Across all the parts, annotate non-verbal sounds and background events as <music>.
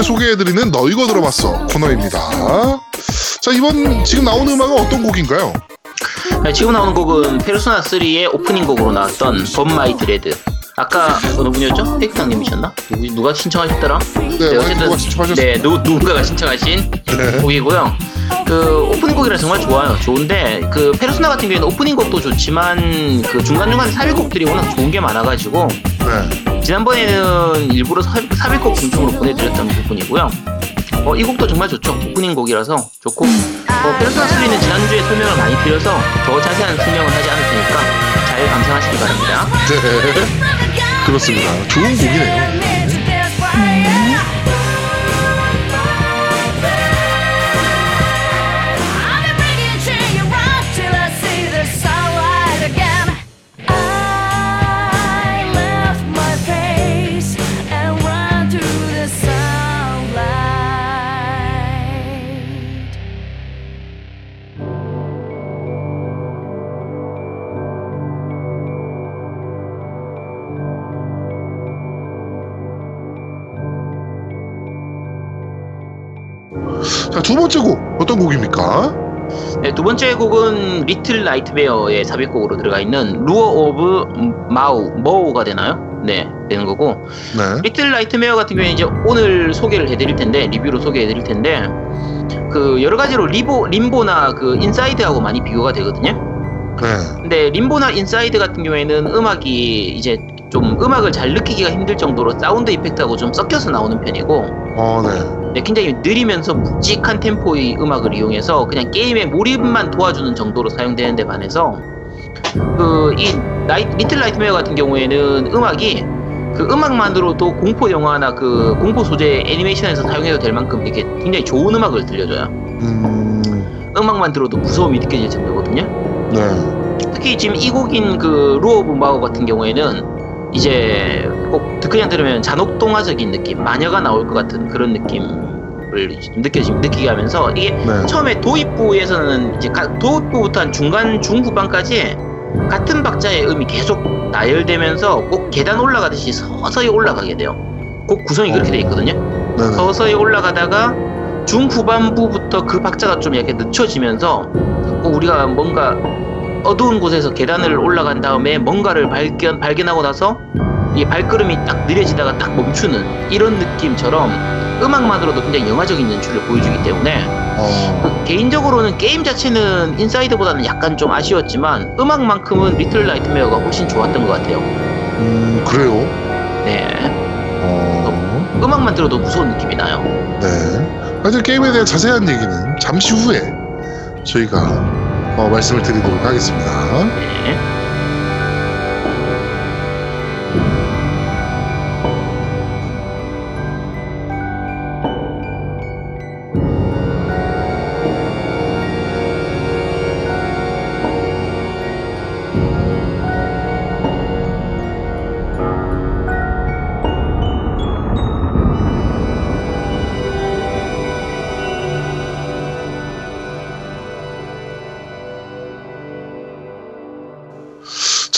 OST를 소개해드리는 너 이거 들어봤어 코너입니다. 자, 이번 지금 나오는 음악은 어떤 곡인가요? 네, 지금 나오는 곡은 페르소나 3의 오프닝 곡으로 나왔던 Burn My Dread. 아까 어느 분이었죠? 페이크당님이셨나? 누구, 누가 신청하셨더라? 네, 누가 신청하셨어요. 네, 누, 누군가가 신청하신 네. 곡이고요. 그 오프닝 곡이라 정말 좋아요. 좋은데 그 페르소나 같은 경우에는 오프닝 곡도 좋지만 그 중간 중간 삽입곡들이 워낙 좋은 게 많아가지고 네. 지난번에는 일부러 삽입, 삽입곡 중심으로 보내드렸던 부분이고요. 어, 이 곡도 정말 좋죠. 오프닝 곡이라서 좋고 어, 페르소나 3는 지난주에 설명을 많이 드려서 더 자세한 설명을 하지 않을 테니까 잘 감상하시기 바랍니다. 네. 그렇습니다. 좋은 곡이네요. 두 번째 곡 어떤 곡입니까? 네, 두 번째 곡은 Little Nightmare의 삽입곡으로 들어가 있는 Lure of Maw Maw가 되나요? 네, 되는 거고 네. Little Nightmare 같은 경우에 이제 오늘 소개를 해드릴 텐데 리뷰로 소개해드릴 텐데 그 여러 가지로 리보 Limbo나 그 Inside하고 많이 비교가 되거든요. 네. 근데 Limbo나 Inside 같은 경우에는 음악이 이제 좀 음악을 잘 느끼기가 힘들 정도로 sound effect하고 좀 섞여서 나오는 편이고 어, 네. 네, 굉장히 느리면서 묵직한 템포의 음악을 이용해서 그냥 게임의 몰입만 도와주는 정도로 사용되는 데 반해서 그이 Little Nightmare 같은 경우에는 음악이 그 음악만으로도 공포 영화나 그 공포 소재 애니메이션에서 사용해도 될 만큼 이렇게 굉장히 좋은 음악을 들려줘요. 음, 음악만 들어도 무서움이 느껴질 정도거든요. 네. 특히 지금 이 곡인 그 Lure of Maw 같은 경우에는 이제 꼭 그냥 들으면 잔혹동화적인 느낌, 마녀가 나올 것 같은 그런 느낌을 느껴지 느끼게 하면서 이게 네. 처음에 도입부에서는 이제 가- 도입부부터 한 중간 중후반까지 같은 박자의 음이 계속 나열되면서 꼭 계단 올라가듯이 서서히 올라가게 돼요. 곡 구성이 그렇게 돼 있거든요. 네네. 서서히 올라가다가 중후반부부터 그 박자가 좀 이렇게 늦춰지면서 꼭 우리가 뭔가 어두운 곳에서 계단을 올라간 다음에 뭔가를 발견 발견하고 나서 이 발걸음이 딱 느려지다가 딱 멈추는 이런 느낌처럼 음악만으로도 굉장히 영화적인 연출을 보여주기 때문에 어, 그 <laughs> 개인적으로는 게임 자체는 Inside보다는 약간 좀 아쉬웠지만 음악만큼은 Little Nightmare가 훨씬 좋았던 것 같아요. 음, 그래요. 네, 어, 음악만 들어도 무서운 느낌이 나요. 네. 하여튼 게임에 대한 자세한 얘기는 잠시 후에 저희가 어, 말씀을 드리도록 하겠습니다. 네.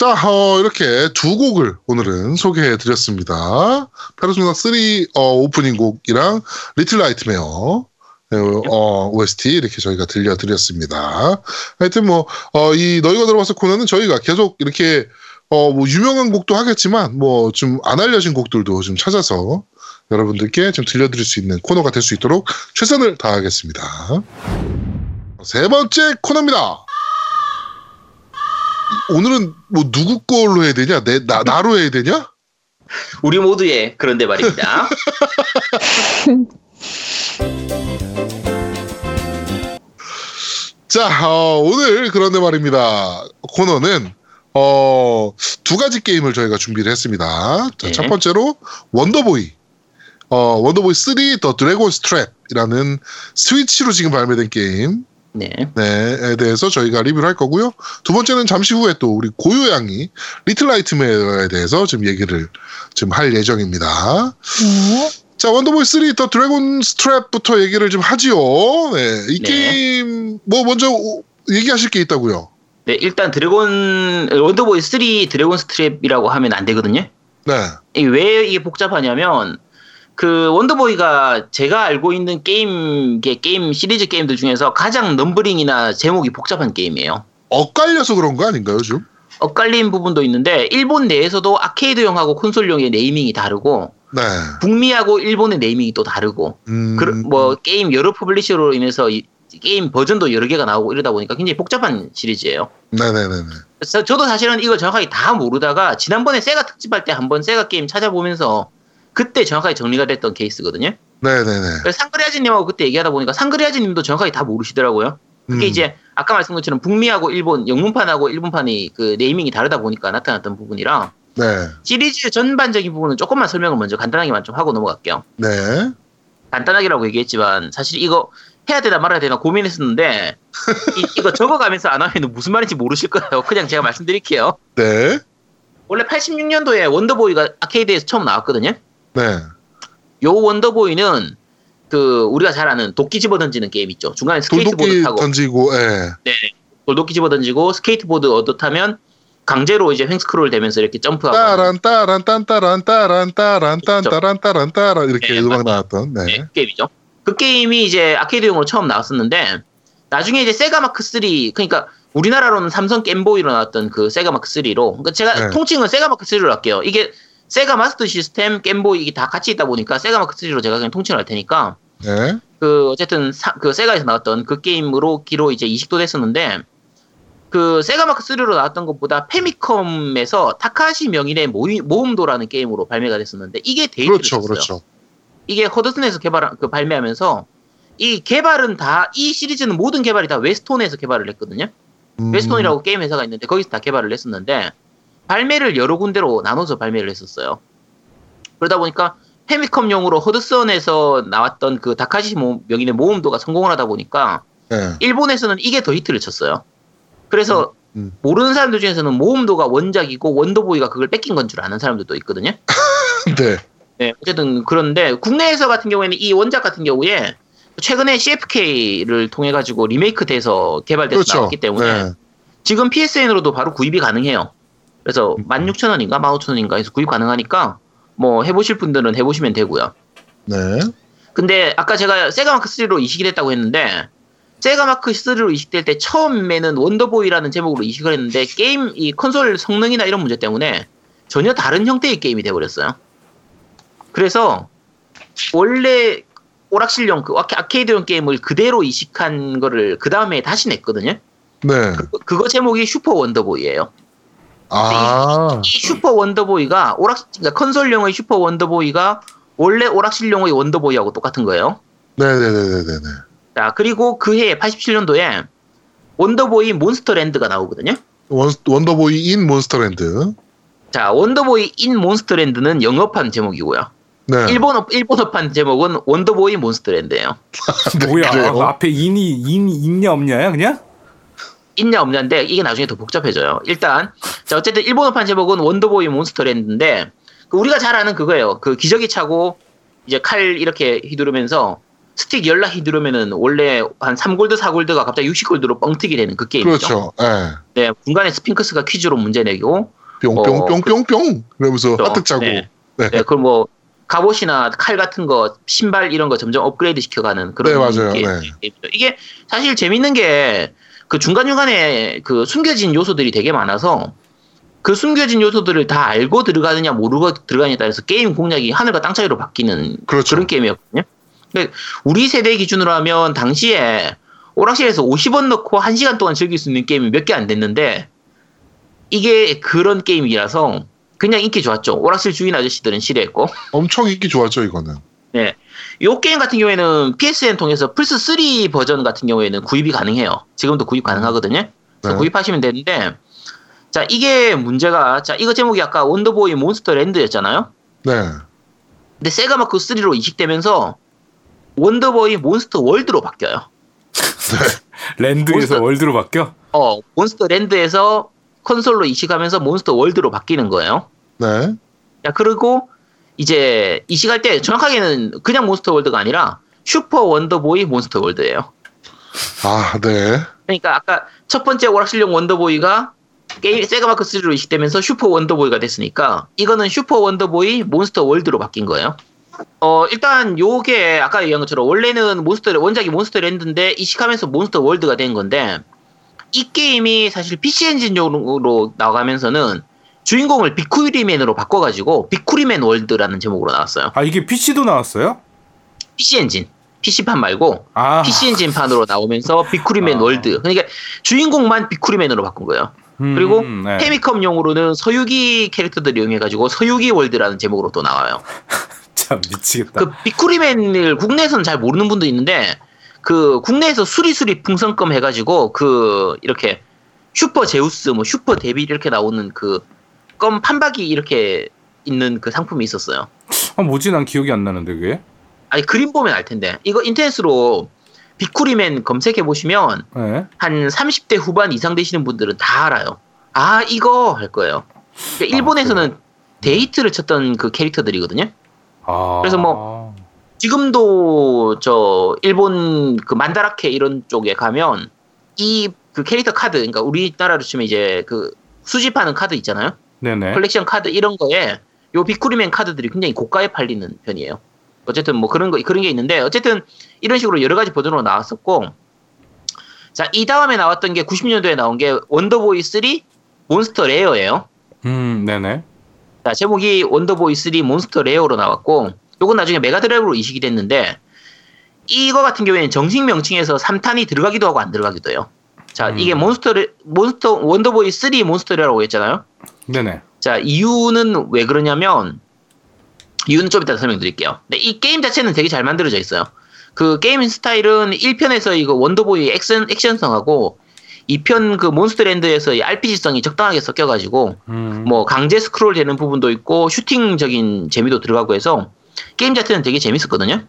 자, 어, 이렇게 두 곡을 오늘은 소개해 드렸습니다. 페르소나 3 어, 오프닝 곡이랑 Little Nightmare 어, OST 이렇게 저희가 들려드렸습니다. 하여튼 뭐, 어, 이 너 이거 들어봤어 코너는 저희가 계속 이렇게 어, 뭐 유명한 곡도 하겠지만 뭐 좀 안 알려진 곡들도 좀 찾아서 여러분들께 좀 들려드릴 수 있는 코너가 될 수 있도록 최선을 다하겠습니다. 세 번째 코너입니다. 오늘은 뭐 누구 걸로 해야 되냐? 내, 나, 나로 해야 되냐? 우리 모두의 그런데 말입니다. <laughs> 자, 어, 오늘 그런데 말입니다. 코너는 어, 두 가지 게임을 저희가 준비를 했습니다. 자, 네. 첫 번째로 원더보이 어, 원더보이 3 The Dragon's Trap이라는 스위치로 지금 발매된 게임 네. 네,에 대해서 저희가 리뷰를 할 거고요. 두 번째는 잠시 후에 또 우리 고요양이 Little Nightmare에 대해서 지금 얘기를 지금 할 예정입니다. 네. 자, Wonder Boy 3 The Dragon's Trap부터 얘기를 좀 하지요. 네, 이 네. 게임 뭐 먼저 오- 얘기하실 게 있다고요. 네, 일단 Dragon Wonder Boy 3 Dragon's Trap이라고 하면 안 되거든요. 네. 이게 왜 이게 복잡하냐면 그 Wonder Boy가 제가 알고 있는 게임 게 게임 시리즈 게임들 중에서 가장 numbering이나 제목이 복잡한 게임이에요. 엇갈려서 그런 거 아닌가요, 좀? 엇갈린 부분도 있는데 일본 내에서도 아케이드용하고 콘솔용의 naming이 다르고 네. 북미하고 일본의 naming이 또 다르고 음, 그, 뭐 게임 여러 publisher로 인해서 이- 게임 버전도 여러 개가 나오고 이러다 보니까 굉장히 복잡한 시리즈예요. 네네네네. 그래서 저도 사실은 이걸 정확하게 다 모르다가 지난번에 세가 특집할 때 한번 세가 게임 찾아보면서 그때 정확하게 정리가 됐던 케이스거든요. 네네네. 그래서 상그리아즈님하고 그때 얘기하다 보니까 상그리아즈님도 정확하게 다 모르시더라고요. 그게 음, 이제 아까 말씀드린 것처럼 북미하고 일본 영문판하고 일본판이 그 네이밍이 다르다 보니까 나타났던 부분이라 네. 시리즈 전반적인 부분은 조금만 설명을 먼저 간단하게만 좀 하고 넘어갈게요. 네. 간단하게라고 얘기했지만 사실 이거 해야 되나 말아야 되나 고민했었는데 이, 거 적어가면서 안 하면 무슨 말인지 모르실 거예요. 그냥 제가 말씀드릴게요. 네. 원래 86년도에 Wonder Boy가 아케이드에서 처음 나왔거든요. 네. 요 Wonder Boy는 그 우리가 잘 아는 도끼 집어 던지는 게임 있죠. 중간에 스케이트보드 타고 던지고, 예. 네, 돌도끼 집어 던지고 스케이트보드 얻어 타면 강제로 이제 횡스크롤 되면서 이렇게 점프하고 따란 따란 딴 따란 따란 따란 딴 따란 따란 따란 이렇게 네, 음악. 나왔던 네. 네, 그 게임이죠. 그 게임이 이제 아케이드용으로 처음 나왔었는데 나중에 이제 Sega Mark 3 그러니까 우리나라로는 삼성 Gameboy로 나왔던 그 Sega Mark 3로 그러니까 제가 네. 통칭은 Sega Mark 3로 할게요. 이게 Sega Master System Gameboy 이게 다 같이 있다 보니까 Sega Mark 3로 제가 그냥 통칭을 할 테니까 네. 그 어쨌든 사- 그 Sega에서 나왔던 그 게임으로 기로 이제 이식도 됐었는데 그 Sega Mark 3로 나왔던 것보다 Famicom에서 타카시 명인의 모이, 모험도라는 게임으로 발매가 됐었는데 이게 대히트를 그렇죠, 쳤어요. 그렇죠. 이게 허드슨에서 개발 그 발매하면서 이 개발은 다 이 시리즈는 모든 개발이 다 웨스톤에서 개발을 했거든요. 음, 웨스톤이라고 게임 회사가 있는데 거기서 다 개발을 했었는데 발매를 여러 군데로 나눠서 발매를 했었어요. 그러다 보니까 Famicom용으로 허드슨에서 나왔던 그 다카시 모- 명인의 모험도가 성공을 하다 보니까 네. 일본에서는 이게 더 히트를 쳤어요. 그래서 음, 음. 모르는 사람들 중에서는 모험도가 원작이고 Wonder Boy가 그걸 뺏긴 건 줄 아는 사람들도 있거든요. <laughs> 네. 네, 어쨌든 그런데 국내에서 같은 경우에는 이 원작 같은 경우에 최근에 CFK를 통해 가지고 리메이크 돼서 개발돼서 그렇죠. 나왔기 때문에 네. 지금 PSN으로도 바로 구입이 가능해요. 그래서 음. 16,000원인가 15,000원인가 해서 구입 가능하니까 뭐 해보실 분들은 해보시면 되고요. 네. 근데 아까 제가 세가마크 3로 이식이 됐다고 했는데 세가마크 3로 이식될 때 처음에는 원더보이라는 제목으로 이식을 했는데 게임 이 콘솔 성능이나 이런 문제 때문에 전혀 다른 형태의 게임이 돼버렸어요. 그래서 원래 오락실용 그 아케- 아케이드용 게임을 그대로 이식한 거를 그 다음에 다시 냈거든요. 네. 그- 그거 제목이 슈퍼 원더보이예요. 아. 이 슈퍼 원더보이가 오락 그러니까 컨솔용의 슈퍼 원더보이가 원래 오락실용의 원더보이하고 똑같은 거예요. 네네네네네. 자, 그리고 그 해에 87년도에 원더보이 몬스터랜드가 나오거든요. 원, 원더보이 인 몬스터랜드. 자, 원더보이 인 몬스터랜드는 영어판 제목이고요. 네. 일본어, 일본어판 제목은 원더보이 몬스터랜드예요. <laughs> 뭐야? 그래요? 앞에 인이 인 있냐 없냐야 그냥? 있냐 없냐인데 이게 나중에 더 복잡해져요. 일단 자 어쨌든 일본어판 제목은 원더보이 몬스터랜드인데 그 우리가 잘 아는 그거예요. 그 기저귀 차고 이제 칼 이렇게 휘두르면서 스틱 열라 휘두르면은 원래 한 3골드 4골드가 갑자기 60골드로 뻥튀기 되는 그 게임이죠. 그렇죠. 네. 네, 중간에 스핑크스가 퀴즈로 문제 내고 뿅뿅뿅뿅뿅. 이러면서 그렇죠. 하트 짜고. 네. 네. 네, 그럼 뭐 갑옷이나 칼 같은 거, 신발 이런 거 점점 업그레이드 시켜가는 그런 네, 맞아요. 게- 네. 이게 사실 재밌는 게 그 중간 중간에 그 숨겨진 요소들이 되게 많아서 그 숨겨진 요소들을 다 알고 들어가느냐 모르고 들어가느냐에 따라서 게임 공략이 하늘과 땅 차이로 바뀌는 그렇죠. 런 게임이었거든요. 근데 우리 세대 기준으로 하면 당시에 오락실에서 50원 넣고 1시간 동안 즐길 수 있는 게임이 몇 개 안 됐는데 이게 그런 게임이라서 그냥 인기 좋았죠. 오락실 주인 아저씨들은 싫어했고. 엄청 인기 좋았죠, 이거는. 네. 요 게임 같은 경우에는 PSN 통해서 플스 3 버전 같은 경우에는 구입이 가능해요. 지금도 구입 가능하거든요. 그래서 네. 구입하시면 되는데, 자, 이게 문제가, 자, 이거 제목이 아까 원더보이 몬스터 랜드였잖아요? 네. 근데 세가 마크 3로 이식되면서 원더보이 몬스터 월드로 바뀌어요. <laughs> 랜드에서 몬스터- 월드로 바뀌어? 어, 몬스터 랜드에서 콘솔로 이식하면서 몬스터 월드로 바뀌는 거예요. 네. 자, 그리고 이제 이식할 때 정확하게는 그냥 몬스터 월드가 아니라 슈퍼 원더보이 몬스터 월드예요. 아, 네. 그러니까 아까 첫 번째 오락실용 원더보이가 게임 세가마크 3로 이식되면서 슈퍼 원더보이가 됐으니까 이거는 슈퍼 원더보이 몬스터 월드로 바뀐 거예요. 어 일단 요게 아까 얘기한 것처럼 원래는 몬스터 원작이 몬스터 랜드인데 이식하면서 몬스터 월드가 된 건데 이 게임이 사실 PC 엔진용으로 나가면서는 주인공을 비쿠리맨으로 바꿔가지고 비쿠리맨 월드라는 제목으로 나왔어요. 아 이게 PC도 나왔어요? PC 엔진, PC판 말고 아 PC 엔진판으로 나오면서 비쿠리맨 아. 월드. 그러니까 주인공만 비쿠리맨으로 바꾼 거예요. 음, 그리고 네. 페미컴용으로는 서유기 캐릭터들을 이용해가지고 서유기 월드라는 제목으로 또 나와요. <laughs> 참 미치겠다. 그 비쿠리맨을 국내에서는 잘 모르는 분도 있는데 그 국내에서 수리수리 풍선껌 해가지고 그 이렇게 슈퍼 제우스 뭐 슈퍼 데빌 이렇게 나오는 그 껌 판박이 이렇게 있는 그 상품이 있었어요. 아 뭐지 난 기억이 안 나는데 그게? 아니 그림 보면 알 텐데 이거 인터넷으로 비쿠리맨 검색해 보시면 네. 한 30대 후반 이상 되시는 분들은 다 알아요. 아, 이거 할 거예요. 그러니까 일본에서는 대히트를 쳤던 그 캐릭터들이거든요. 아 그래서 뭐- 지금도 저 일본 그 만다라케 이런 쪽에 가면 이 그 캐릭터 카드, 그러니까 우리나라로 치면 이제 그 수집하는 카드 있잖아요. 네네. 컬렉션 카드 이런 거에 요 비쿠리맨 카드들이 굉장히 고가에 팔리는 편이에요. 어쨌든 뭐 그런 거 그런 게 있는데 어쨌든 이런 식으로 여러 가지 버전으로 나왔었고 자, 이 다음에 나왔던 게 90년도에 나온 게 원더보이 3 몬스터 레어예요. 음 네네. 자, 제목이 원더보이 3 몬스터 레어로 나왔고 요건 나중에 메가드라이브로 이식이 됐는데 이거 같은 경우에는 정식 명칭에서 3탄이 들어가기도 하고 안 들어가기도 해요. 자, 음. 이게 몬스터 레, 몬스터 원더보이 3 몬스터 레어라고 했잖아요. 네네. 자, 이유는 왜 그러냐면, 이유는 좀 이따 설명드릴게요. 근데 이 게임 자체는 되게 잘 만들어져 있어요. 그 게임 스타일은 1편에서 이거 원더보이 액션, 액션성하고 2편 그 몬스터랜드에서 이 RPG성이 적당하게 섞여가지고, 음. 뭐 강제 스크롤 되는 부분도 있고, 슈팅적인 재미도 들어가고 해서, 게임 자체는 되게 재밌었거든요.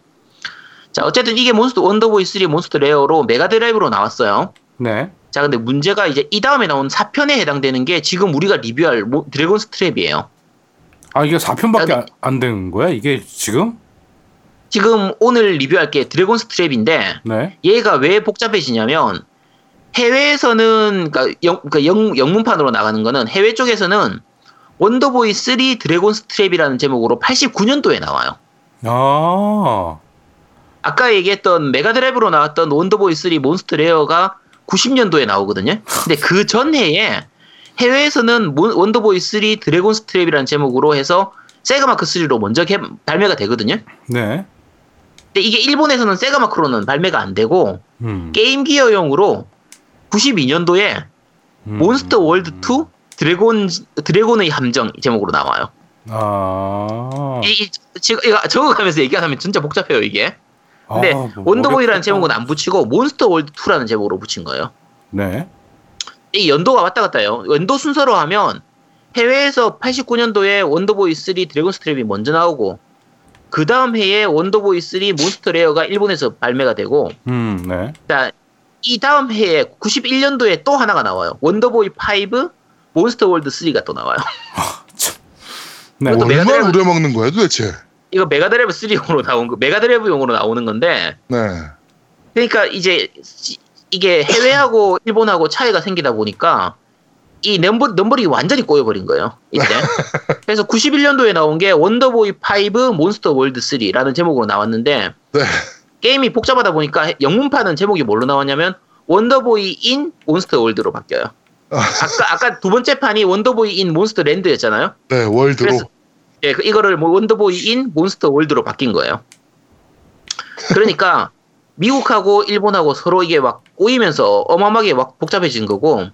자, 어쨌든 이게 몬스터, 원더보이 3 몬스터 레어로 메가드라이브로 나왔어요. 네. 자, 근데 문제가 이제 이 다음에 나온 4편에 해당되는 게 지금 우리가 리뷰할 모- 드래곤스 트랩이에요. 아 이게 4편밖에 아, 안, 안 되는 거야 이게 지금? 지금 오늘 리뷰할 게 드래곤스 트랩인데 네. 얘가 왜 복잡해지냐면 해외에서는 그러니까 영, 그러니까 영, 영문판으로 나가는 거는 해외 쪽에서는 원더보이 3 드래곤스 트랩이라는 제목으로 89년도에 나와요. 아. 아까 얘기했던 메가드라이브로 나왔던 원더보이 3 몬스터 레어가 90년도에 나오거든요. 근데 그 전해에 해외에서는 몬- 원더보이 3 드래곤스 트랩이라는 제목으로 해서 세가마크 3로 먼저 개- 발매가 되거든요. 네. 근데 이게 일본에서는 세가마크로는 발매가 안 되고 음. 게임 기어용으로 92년도에 음. 몬스터 월드 2 드래곤 드래곤의 함정 제목으로 나와요. 아. 이, 이, 지금 이거 적어가면서 얘기하면 진짜 복잡해요 이게. 근데 아, 뭐 원더보이라는. 제목은 안 붙이고 몬스터 월드 2라는 제목으로 붙인 거예요. 네. 이 연도가 왔다 갔다 해요. 연도 순서로 하면 해외에서 89년도에 원더보이 3 드래곤스 트랩이 먼저 나오고 그 다음 해에 원더보이 3 몬스터 레어가 일본에서 발매가 되고 음, 네. 자, 이 다음 해에 91년도에 또 하나가 나와요. 원더보이 5 몬스터 월드 3가 또 나와요. 네. 이것도 얼마나 우려먹는 거야 도대체? 이거 메가드라이브 3용으로 나온 거, 메가드라이브용으로 나오는 건데 네. 그러니까 이제 시- 이게 해외하고 일본하고 차이가 생기다 보니까 이 넘버, 넘버링이 완전히 꼬여버린 거예요. 이때. <laughs> 그래서 91년도에 나온 게 원더보이 5 몬스터 월드 3라는 제목으로 나왔는데 네. 게임이 복잡하다 보니까 영문판은 제목이 뭘로 나왔냐면 Wonder Boy in Monster World로 바뀌어요. 아까 아까 두 번째 판이 Wonder Boy in Monster Land였잖아요. 네, 월드로. 그래서 예, 그- 이거를 뭐 Wonder Boy in Monster World로 바뀐 거예요. 그러니까 <laughs> 미국하고 일본하고 서로 이게 막 꼬이면서 어마어마하게 막 복잡해진 거고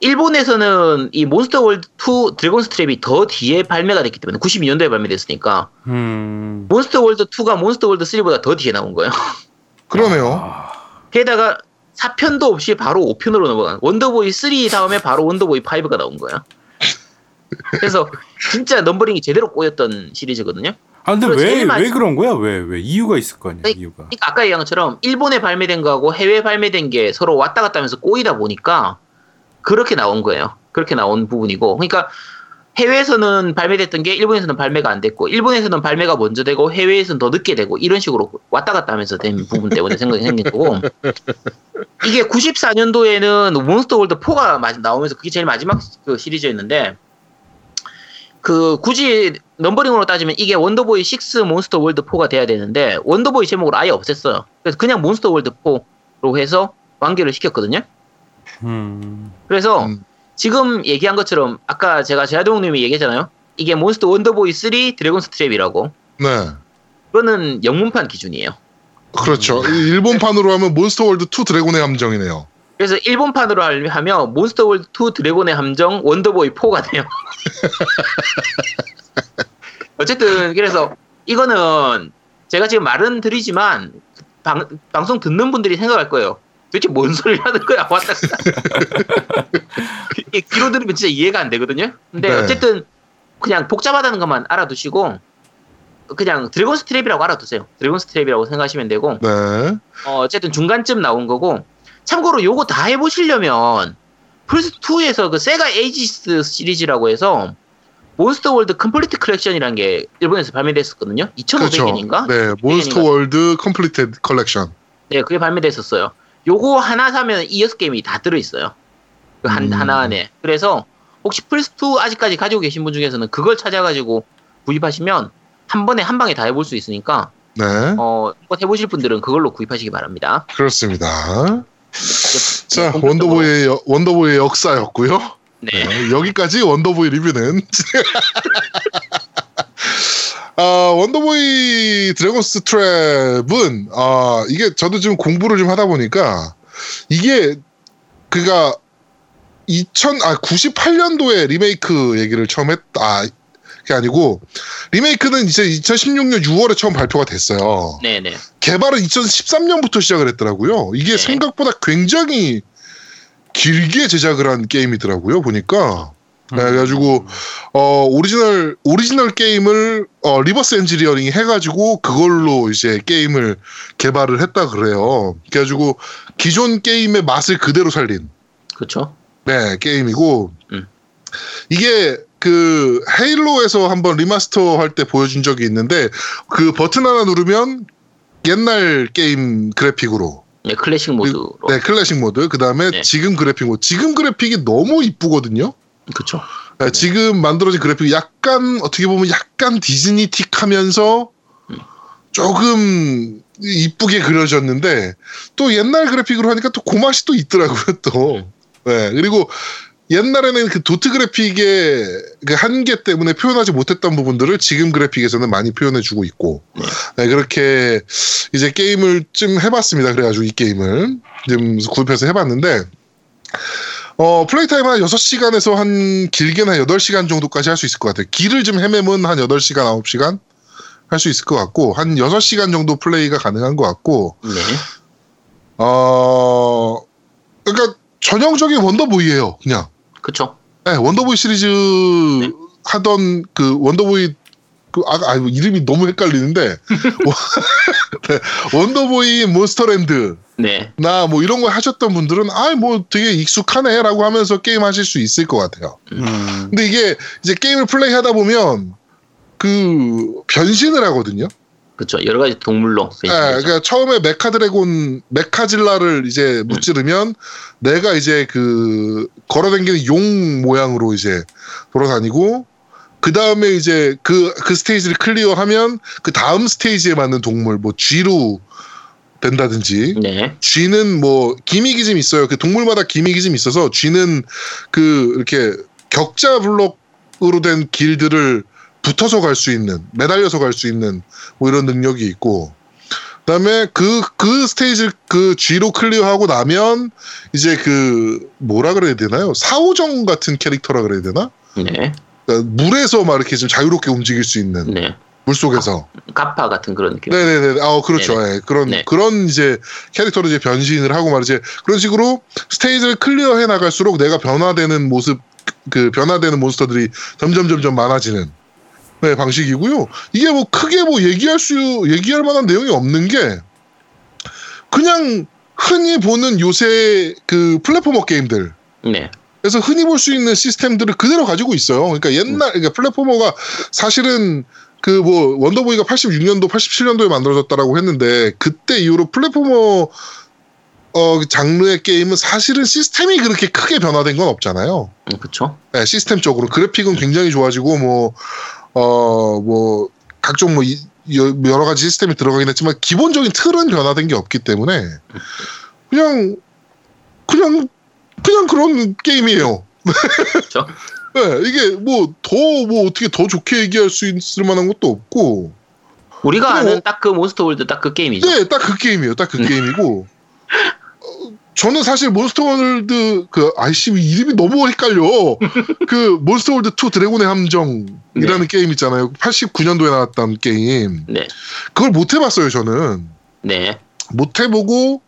일본에서는 이 몬스터 월드 2 Dragon's Trap이 더 뒤에 발매가 됐기 때문에 92년도에 발매됐으니까 음. 몬스터 월드 2가 몬스터 월드 3보다 더 뒤에 나온 거예요. <laughs> 그러네요. 아, 게다가 4편도 없이 바로 5편으로 넘어간 원더보이 3 다음에 바로 원더보이 5가 나온 거예요. 그래서 진짜 numbering이 제대로 꼬였던 시리즈거든요. 아 근데 왜 왜 그런 거야? 왜 왜 이유가 있을 거 아니야? 아니, 이유가. 그러니까 아까 얘기한 것처럼 일본에 발매된 거하고 해외 발매된 게 서로 왔다 갔다 하면서 꼬이다 보니까 그렇게 나온 거예요. 그렇게 나온 부분이고. 그러니까 해외에서는 발매됐던 게 일본에서는 발매가 안 됐고 일본에서는 발매가 먼저 되고 해외에서는 더 늦게 되고 이런 식으로 왔다 갔다 하면서 된 부분 때문에 생각이 생긴 거고 이게 94년도에는 몬스터 월드 4가 나오면서 그게 제일 마지막 그 시리즈였는데 그 굳이 numbering으로 따지면 이게 원더보이 6 몬스터 월드 4가 돼야 되는데 원더보이 제목을 아예 없앴어요. 그래서 그냥 몬스터 월드 4로 해서 완결을 시켰거든요. 음. 그래서 음. 지금 얘기한 것처럼 아까 제가 제아동님이 얘기했잖아요. 이게 몬스터 원더보이 3 Dragon's Trap이라고. 네. 그거는 영문판 기준이에요. 그렇죠. 이 일본판으로 하면 몬스터 월드 2 드래곤의 함정이네요. 그래서 일본판으로 할- 하면 몬스터 월드 2 드래곤의 함정 원더보이 4가 돼요. <laughs> 어쨌든 그래서 이거는 제가 지금 말은 드리지만 방, 방송 듣는 분들이 생각할 거예요. 도대체 뭔 소리를 하는 거야 <laughs> 왔다 갔다. 귀로 들으면 진짜 이해가 안 되거든요. 근데 네. 어쨌든 그냥 복잡하다는 것만 알아두시고 그냥 Dragon's Trap이라고 알아두세요. Dragon's Trap이라고 생각하시면 되고 네. 어, 어쨌든 중간쯤 나온 거고 참고로 요거 다 해보시려면 플스2에서 그 Sega Ages 시리즈라고 해서 몬스터 월드 Complete Collection이라는 게 일본에서 발매됐었거든요. 그렇죠. 2,500엔인가? 네. 몬스터 월드 Complete Collection. 네, 그게 발매됐었어요. 요거 하나 사면 이 여섯 게임이 다 들어있어요. 그 한, 음. 하나 안에. 그래서 혹시 플스2 아직까지 가지고 계신 분 중에서는 그걸 찾아가지고 구입하시면 한 번에 한 방에 다 해볼 수 있으니까 네. 어, 한번 해보실 분들은 그걸로 구입하시기 바랍니다. 그렇습니다. 자, 네, 원더보이의, 여- 원더보이의 역사였고요. 네. 네, 여기까지 원더보이 리뷰는. <laughs> 아, 원더보이 드래곤스 트랩은, 아, 이게 저도 지금 공부를 좀 하다 보니까, 이게, 그가, 2000, 아, 98년도에 리메이크 얘기를 처음 했다. 아, 그 게 아니고, 리메이크는 이제 2016년 6월에 처음 발표가 됐어요. 네네. 개발은 2013년부터 시작을 했더라고요. 이게 네. 생각보다 굉장히 길게 제작을 한 게임이더라고요. 보니까. 음. 네, 그래가지고 어 오리지널 오리지널 게임을 어 reverse engineering 해가지고 그걸로 이제 게임을 개발을 했다 그래요. 그래가지고 기존 게임의 맛을 그대로 살린 그렇죠. 네 게임이고 음. 이게 그 헤일로에서 한번 remaster 할 때 보여준 적이 있는데 그 버튼 하나 누르면 옛날 게임 그래픽으로 네, 클래식 모드로. 네 클래식 모드 그 다음에 네. 지금 그래픽 모드 지금 그래픽이 너무 이쁘거든요. 그렇죠. 네, 지금 만들어진 그래픽이 약간 어떻게 보면 약간 디즈니틱하면서 조금 이쁘게 그려졌는데 또 옛날 그래픽으로 하니까 또그 맛이 또 있더라고요 또. 네 그리고 옛날에는 그 도트 그래픽의 그 한계 때문에 표현하지 못했던 부분들을 지금 그래픽에서는 많이 표현해주고 있고 네. 네, 그렇게 이제 게임을 좀 해봤습니다. 그래가지고 이 게임을 지금 구입해서 해봤는데 어, 플레이 타임 한 6시간에서 한 길게는 한 8시간 정도까지 할 수 있을 것 같아요. 길을 좀 헤매면 한 8시간, 9시간 할 수 있을 것 같고, 한 6시간 정도 플레이가 가능한 것 같고, 네. 어, 그러니까 전형적인 원더보이예요 그냥. 그렇죠. 네, 원더보이 시리즈 네. 하던 그 원더보이 그 아, 아 이름이 너무 헷갈리는데 <laughs> <laughs> 네, 원더보이 몬스터랜드 네. 나 뭐 이런 거 하셨던 분들은 아 뭐 되게 익숙하네라고 하면서 게임 하실 수 있을 것 같아요. 음. 근데 이게 이제 게임을 플레이하다 보면 그 변신을 하거든요. 그렇죠. 여러 가지 동물로. 네, 그러니까 처음에 메카 드래곤 메카질라를 이제 무찌르면 내가 이제 그 걸어다니는 용 모양으로 이제 돌아다니고 그 다음에 이제 그 그 스테이지를 클리어하면 그 다음 스테이지에 맞는 동물 뭐 쥐로 된다든지 네. 쥐는 뭐 기믹이 좀 있어요. 그 동물마다 기믹이 좀 있어서 쥐는 그 이렇게 격자 블록으로 된 길들을 붙어서 갈 수 있는 매달려서 갈 수 있는 뭐 이런 능력이 있고 그다음에 그 그 스테이지 그 쥐로 클리어하고 나면 이제 그 뭐라 그래야 되나요? 사오정 같은 캐릭터라 그래야 되나? 네. 그러니까 물에서 막 이렇게 좀 자유롭게 움직일 수 있는 네. 물 속에서 가파 같은 그런 느낌. 네네네. 아, 그렇죠. 예, 그런 네. 그런 이제 캐릭터로 이제 변신을 하고 말이지 그런 식으로 스테이지를 clear해 나갈수록 내가 변화되는 모습 그 변화되는 몬스터들이 점점 점점 많아지는 네, 방식이고요. 이게 뭐 크게 뭐 얘기할 수 얘기할 만한 내용이 없는 게 그냥 흔히 보는 요새 그 platformer 게임들 네. 그래서 흔히 볼 수 있는 시스템들을 그대로 가지고 있어요. 그러니까 옛날 그러니까 platformer가 사실은 그 뭐 원더보이가 86년도 87년도에 만들어졌다라고 했는데 그때 이후로 platformer 어 장르의 게임은 사실은 시스템이 그렇게 크게 변화된 건 없잖아요. 음, 그쵸. 네, 시스템적으로 그래픽은 굉장히 좋아지고 뭐 어 뭐 각종 뭐 여- 여러 가지 시스템이 들어가긴 했지만 기본적인 틀은 변화된 게 없기 때문에 그냥 그냥 그냥 그런 게임이에요. 그쵸. <laughs> 네, 이게 뭐 더 뭐 어떻게 더 좋게 얘기할 수 있을 만한 것도 없고 우리가 아는 딱 그 몬스터 월드 딱 그 게임이죠. 네, 딱 그 게임이에요. 딱그 음. 게임이고 어, 저는 사실 몬스터 월드 그 아이씨 이름이 너무 헷갈려. <laughs> 그 몬스터 월드 2 드래곤의 함정이라는 게임 있잖아요. 89년도에 나왔던 게임. 네. 그걸 못 해봤어요. 저는 네. 못 해보고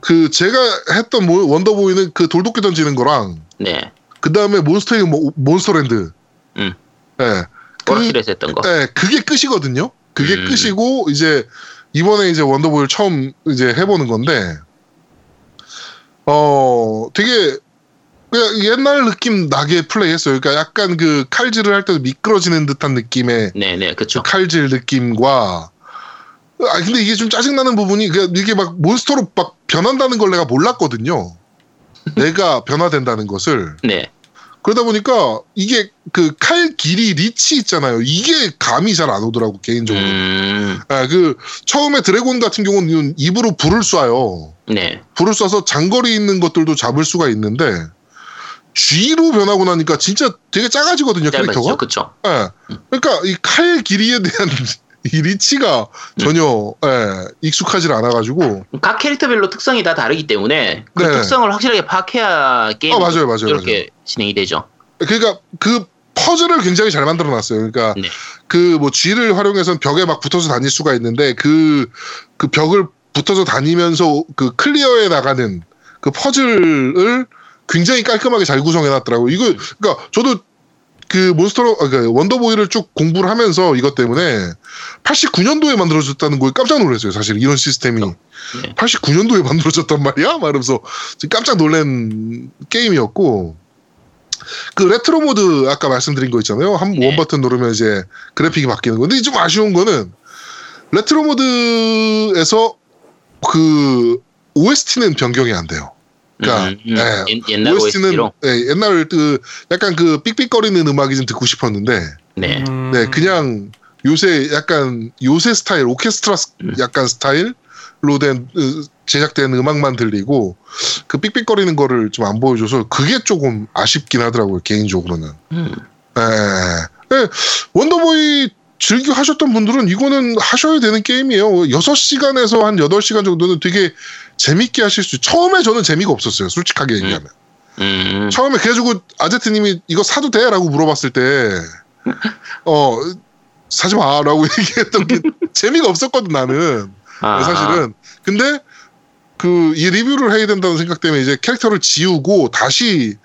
그 제가 했던 모- 원더보이는 그 돌도끼 던지는 거랑 네. 그 다음에 몬스터 모, 몬스터랜드. 음. 네. 그, 오락실에서 했던 거. 네, 그게 끝이거든요. 그게 음. 끝이고 이제 이번에 이제 원더보이를 처음 이제 해보는 건데 어 되게 그냥 옛날 느낌 나게 플레이했어요. 그러니까 약간 그 칼질을 할 때도 미끄러지는 듯한 느낌의 네, 네. 그쵸. 칼질 느낌과 아 근데 이게 좀 짜증 나는 부분이 그 이게 막 몬스터로 막 변한다는 걸 내가 몰랐거든요. 내가 변화된다는 것을 네. 그러다 보니까 이게 그 칼 길이 리치 있잖아요. 이게 감이 잘 안 오더라고 개인적으로. 음, 아, 그 처음에 드래곤 같은 경우는 입으로 불을 쏴요. 네. 불을 쏴서 장거리 있는 것들도 잡을 수가 있는데 G로 변하고 나니까 진짜 되게 작아지거든요 짧아지죠. 캐릭터가. 그쵸. 예. 그러니까 이 칼 길이에 대한 이 리치가 전혀 예, 익숙하지 않아가지고. 각 캐릭터별로 특성이 다 다르기 때문에 그 네. 특성을 확실하게 파악해야 게임이 아 맞아요, 맞아요, 이렇게 진행이 되죠. 그러니까 그 퍼즐을 굉장히 잘 만들어 놨어요. 그러니까 네. 그뭐 G를 활용해서 벽에 막 붙어서 다닐 수가 있는데 그 그 벽을 붙어서 다니면서 그 클리어해 나가는 그 퍼즐을 굉장히 깔끔하게 잘 구성해 놨더라고. 요 이거 그러니까 저도 그 몬스터 아, 그 원더보이를 쭉 공부를 하면서 이것 때문에 89년도에 만들어졌다는 거에 깜짝 놀랐어요. 사실 이런 시스템이 네. 89년도에 만들어졌단 말이야? 말하면서 깜짝 놀란 게임이었고 그 레트로 모드 아까 말씀드린 거 있잖아요. 한 네. one 버튼 누르면 이제 그래픽이 바뀌는 건데 좀 아쉬운 거는 레트로 모드에서 그 OST는 변경이 안 돼요. 그러니까 음, 음. 예, 옛- 옛날 OST는. 예, 옛날 그 약간 그 삑삑거리는 음악이 좀 듣고 싶었는데 네. 음. 네 그냥 요새 약간 요새 스타일 오케스트라 스- 음. 약간 스타일로 된 으, 제작된 음악만 들리고 그 삑삑거리는 거를 좀 안 보여줘서 그게 조금 아쉽긴 하더라고요 개인적으로는. 음. 예. 예, 원더보이 즐겨 하셨던 분들은 이거는 하셔야 되는 게임이에요. 6시간에서 한 8시간 정도는 되게 재밌게 하실 수, 처음에 저는 재미가 없었어요. 솔직하게 얘기하면. 음. 처음에 그래가지고 아제트님이 이거 사도 돼? 라고 물어봤을 때, <laughs> 어, 사지 마. 라고 <laughs> 얘기했던 게 재미가 없었거든, 나는. 아, 사실은. 근데 그 이 리뷰를 해야 된다는 생각 때문에 이제 캐릭터를 지우고 다시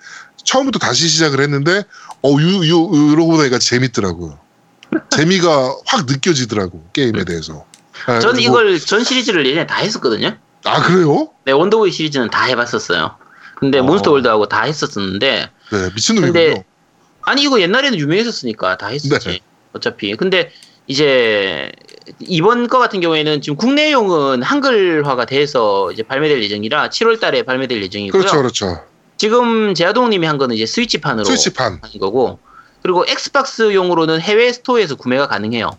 처음부터 다시 시작을 했는데 어, 유, 유, 이러고 보니까 재밌더라고요. 재미가 확 느껴지더라고, 게임에 대해서. 네, 전 그리고- 이걸 전 시리즈를 예전에 다 했었거든요. 아, 그래요? 네, 원더보이 시리즈는 다 해봤었어요. 근데 어. 몬스터 월드하고 다 했었었는데 네, 미친놈이군요. 근데- 아니 이거 옛날에는 유명했었으니까 다 했었지. 네. 어차피. 근데 이제 이번 거 같은 경우에는 지금 국내용은 한글화가 돼서 이제 발매될 예정이라 7월 달에 발매될 예정이고요. 그렇죠, 그렇죠. 지금 제아동 님이 한 거는 이제 스위치판으로 스위치판. 하는 거고 그리고 엑스박스용으로는 해외 스토어에서 구매가 가능해요.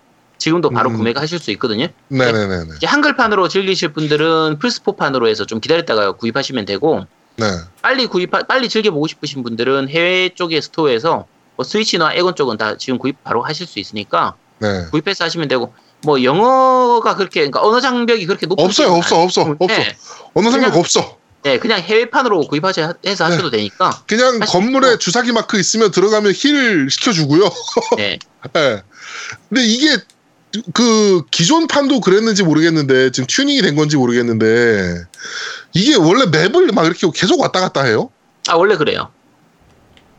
지금도 바로 음. 구매가 하실 수 있거든요. 네네네네. 이제 한글판으로 즐기실 분들은 플스4판으로 해서 좀 기다렸다가 구입하시면 되고 네. 빨리 구입 빨리 즐겨보고 싶으신 분들은 해외 쪽의 스토어에서 뭐 스위치나 엑원 쪽은 다 지금 구입 바로 하실 수 있으니까 네. 구입해서 하시면 되고 뭐 영어가 그렇게 그러니까 언어 장벽이 그렇게 높은 없어요, 없어, 없어, 없어. 네, 상관 그냥- 없어. 네, 그냥 해외판으로 구입하셔 해서 하셔도 되니까 그냥 건물에 있고. 주사기 마크 있으면 들어가면 heal 시켜주고요. 네, 예. <laughs> 근데 이게 그 기존 판도 그랬는지 모르겠는데 지금 튜닝이 된 건지 모르겠는데 이게 원래 맵을 막 이렇게 계속 왔다 갔다 해요. 아 원래 그래요.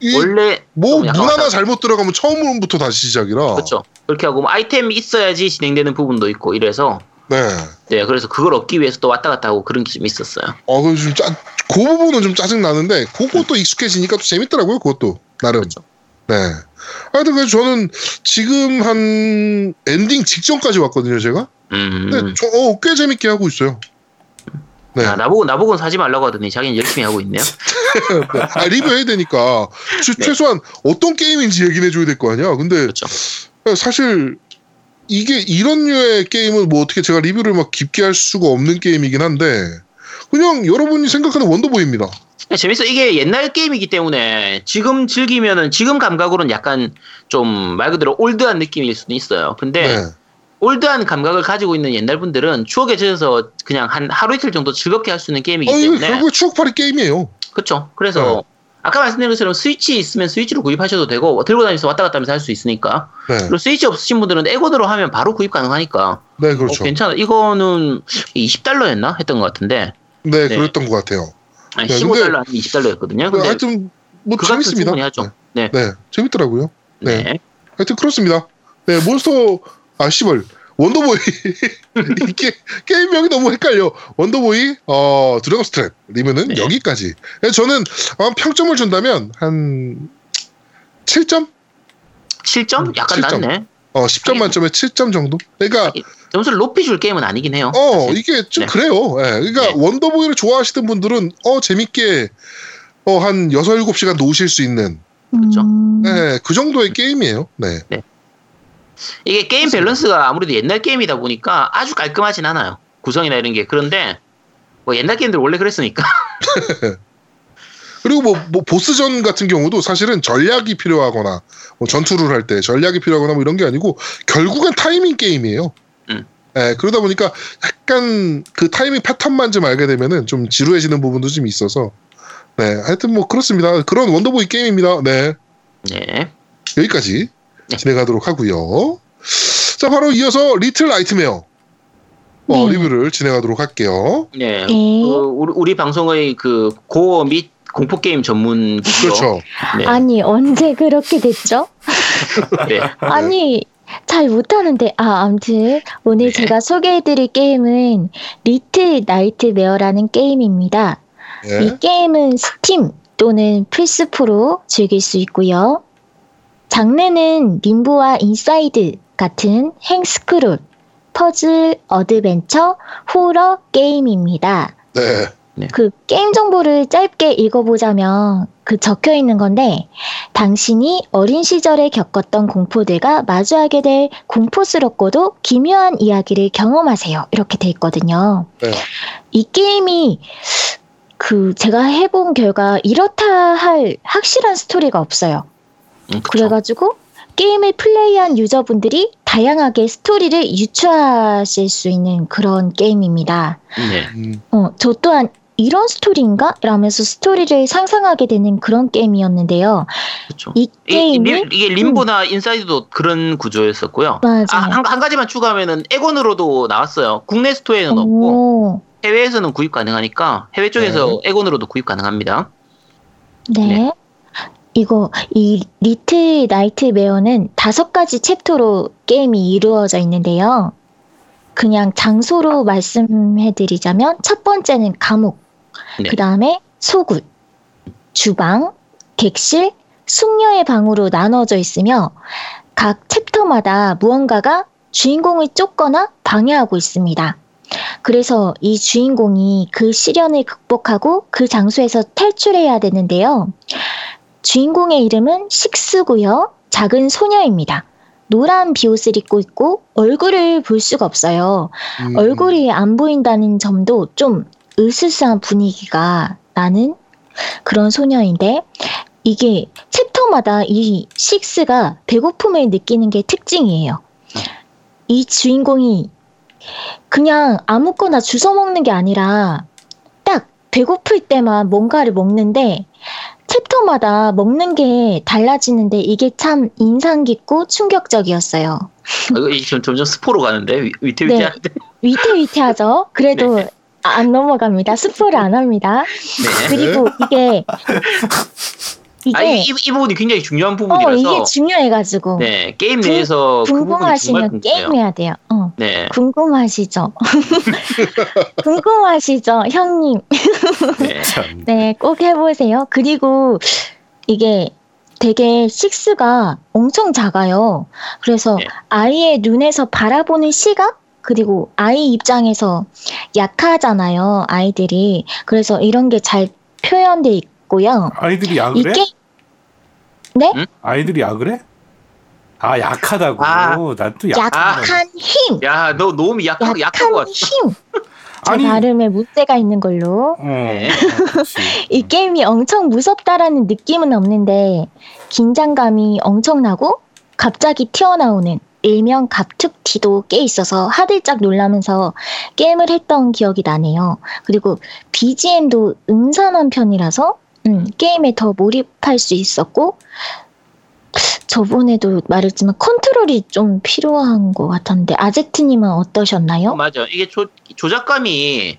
이 원래 뭐좀문 약간 하나 잘못 들어가면 처음부터 다시 시작이라. 그렇죠. 그렇게 하고 뭐 아이템이 있어야지 진행되는 부분도 있고 이래서 네. 네 그래서 그걸 얻기 위해서 또 왔다 갔다 하고 그런 게 좀 있었어요. 어, 그좀 짜, 그 부분은 좀 짜증 나는데 그것도 익숙해지니까 또 재밌더라고요. 그것도 나름. 그렇죠. 네. 하여튼 그래서 저는 지금 한 엔딩 직전까지 왔거든요, 제가. 음. 근데 저, 어, 꽤 재밌게 하고 있어요. 네. 아, 나보고 나보고는 사지 말라고 하더니 자기는 열심히 하고 있네요. 네. <laughs> 아, 리뷰해야 되니까 최, 네. 최소한 어떤 게임인지 얘기해 줘야 될 거 아니야. 근데 그렇죠. 사실 이게 이런 류의 게임은 뭐 어떻게 제가 리뷰를 막 깊게 할 수가 없는 게임이긴 한데 그냥 여러분이 생각하는 원더보이입니다. 네, 재밌어. 이게 옛날 게임이기 때문에 지금 즐기면은 지금 감각으로는 약간 좀 말 그대로 올드한 느낌일 수도 있어요. 근데 네. 올드한 감각을 가지고 있는 옛날 분들은 추억에 젖어서 그냥 한 하루 이틀 정도 즐겁게 할 수 있는 게임이기 어, 이거 때문에 결국에 추억팔이 게임이에요. 그렇죠. 그래서 네. 아까 말씀드린 것처럼 스위치 있으면 스위치로 구입하셔도 되고 들고 다니면서 왔다 갔다 하면서 할 수 있으니까 네, 그리고 스위치 없으신 분들은 에고드로 하면 바로 구입 가능하니까 네 그렇죠. 어, 괜찮아. 이거는 20달러였나 했던 것 같은데 네, 네. 그랬던 것 같아요. 아니, 네, 15달러 아니면 20달러였거든요. 근데 하여튼 뭐그 값은 재밌습니다. 네. 네, 네, 재밌더라고요. 네. 네. 하여튼 그렇습니다. 네, 몬스터 아 씨발 원더보이 <laughs> 이게 게임명이 너무 헷갈려. 원더보이 어 드래곤스 트랩 리뷰는 네. 여기까지. 그래서 저는 어, 평점을 준다면 한 7점? 7점? 약간 7점. 낮네. 어 10점 만점에 7점 정도. 그러니까 점수를 높이 줄 게임은 아니긴 해요. 어 사실. 이게 좀 네. 그래요. 예. 그러니까 네. 원더보이를 좋아하시는 분들은 어 재밌게 어 한 6, 7시간 놓으실 수 있는 그렇죠. 음, 네, 그 정도의 게임이에요. 네. 이게 게임 밸런스가 아무래도 옛날 게임이다 보니까 아주 깔끔하진 않아요. 구성이나 이런 게. 그런데 뭐 옛날 게임들 원래 그랬으니까. <laughs> 그리고 뭐, 뭐 보스전 같은 경우도 사실은 전략이 필요하거나 뭐 전투를 할 때 전략이 필요하거나 뭐 이런 게 아니고 결국엔 타이밍 게임이에요. 음. 예, 그러다 보니까 약간 그 타이밍 패턴만 좀 알게 되면은 좀 지루해지는 부분도 좀 있어서 네, 하여튼 뭐 그렇습니다. 그런 원더보이 게임입니다. 네, 네. 여기까지 네. 진행하도록 하고요. 자, 바로 이어서 리틀 나이트메어 어, 네. 리뷰를 진행하도록 할게요. 네. 네. 그 우리, 우리 방송의 그 고어 및 공포 게임 전문. 그렇죠. 네. 아니 언제 그렇게 됐죠? <laughs> 네. 아니 잘 못하는데 아 아무튼 오늘 네. 제가 소개해드릴 게임은 리틀 나이트메어라는 게임입니다. 예. 이 게임은 스팀 또는 플스4로 즐길 수 있고요. 장르는 림보와 인사이드 같은 횡스크롤, 퍼즐, 어드벤처, 호러 게임입니다. 네. 그 게임 정보를 짧게 읽어보자면 그 적혀 있는 건데 당신이 어린 시절에 겪었던 공포들과 마주하게 될 공포스럽고도 기묘한 이야기를 경험하세요. 이렇게 돼 있거든요. 네. 이 게임이 그 제가 해본 결과 이렇다 할 확실한 스토리가 없어요. 음. 그래가지고 게임을 플레이한 유저분들이 다양하게 스토리를 유추하실 수 있는 그런 게임입니다. 네. 음, 어, 저 또한 이런 스토리인가? 라면서 스토리를 상상하게 되는 그런 게임이었는데요. 그렇죠. 이 이, 이, 게임이 리- 이게 림보나 인사이드도 그런 구조였었고요. 맞아요. 아, 한, 한 가지만 추가하면은 엑원으로도 나왔어요. 국내 스토어에는 없고 오, 해외에서는 구입 가능하니까 해외 쪽에서 엑원으로도 구입 가능합니다. 네. 네. 이거 이 리틀 나이트 메어는 다섯 가지 챕터로 게임이 이루어져 있는데요. 그냥 장소로 말씀해드리자면 첫 번째는 감옥, 네. 그 다음에 소굴, 주방, 객실, 숙녀의 방으로 나눠져 있으며 각 챕터마다 무언가가 주인공을 쫓거나 방해하고 있습니다. 그래서 이 주인공이 그 시련을 극복하고 그 장소에서 탈출해야 되는데요. 주인공의 이름은 식스고요. 작은 소녀입니다. 노란 비옷을 입고 있고 얼굴을 볼 수가 없어요. 음, 얼굴이 안 보인다는 점도 좀 으스스한 분위기가 나는 그런 소녀인데 이게 챕터마다 이 식스가 배고픔을 느끼는 게 특징이에요. 이 주인공이 그냥 아무거나 주워 먹는 게 아니라 딱 배고플 때만 뭔가를 먹는데 챕터마다 먹는 게 달라지는데 이게 참 인상 깊고 충격적이었어요. 어, 이거 점- 점점 스포로 가는데 위- 위태위태한데. 위태위태하죠. 그래도 <laughs> 네. 안 넘어갑니다. 스포를 안 합니다. 네. 그리고 이게 <laughs> 이게 아, 이, 이, 이 부분이 굉장히 중요한 어 부분이라서 이게 중요해가지고 네 게임 궁- 내에서 그 부분이 정말 궁금하시면 궁금해요. 게임해야 돼요. 어. 네, 궁금하시죠? <laughs> 궁금하시죠, 형님? 네. <laughs> 참. 네, 꼭 해보세요. 그리고 이게 되게 식스가 엄청 작아요. 그래서 네. 아이의 눈에서 바라보는 시각? 그리고 아이 입장에서 약하잖아요, 아이들이. 그래서 이런 게 잘 표현돼 있고요. 아이들이 약을 해? 이게 네? 아이들이 약을 해? 아 약하다고. 아. 난또 약. 약한 힘! 야, 너 너무 약하, 약하고 약한 왔어. 힘! <laughs> 제 아니. 발음에 문제가 있는 걸로. 어. 네. 이 게임이 엄청 무섭다라는 느낌은 없는데 긴장감이 엄청나고 갑자기 튀어나오는 일명 갑툭튀도 꽤 있어서 하들짝 놀라면서 게임을 했던 기억이 나네요. 그리고 BGM도 음산한 편이라서 음, 게임에 더 몰입할 수 있었고 저번에도 말했지만 컨트롤이 좀 필요한 것 같았는데 아제트님은 어떠셨나요? 맞아. 이게 조, 조작감이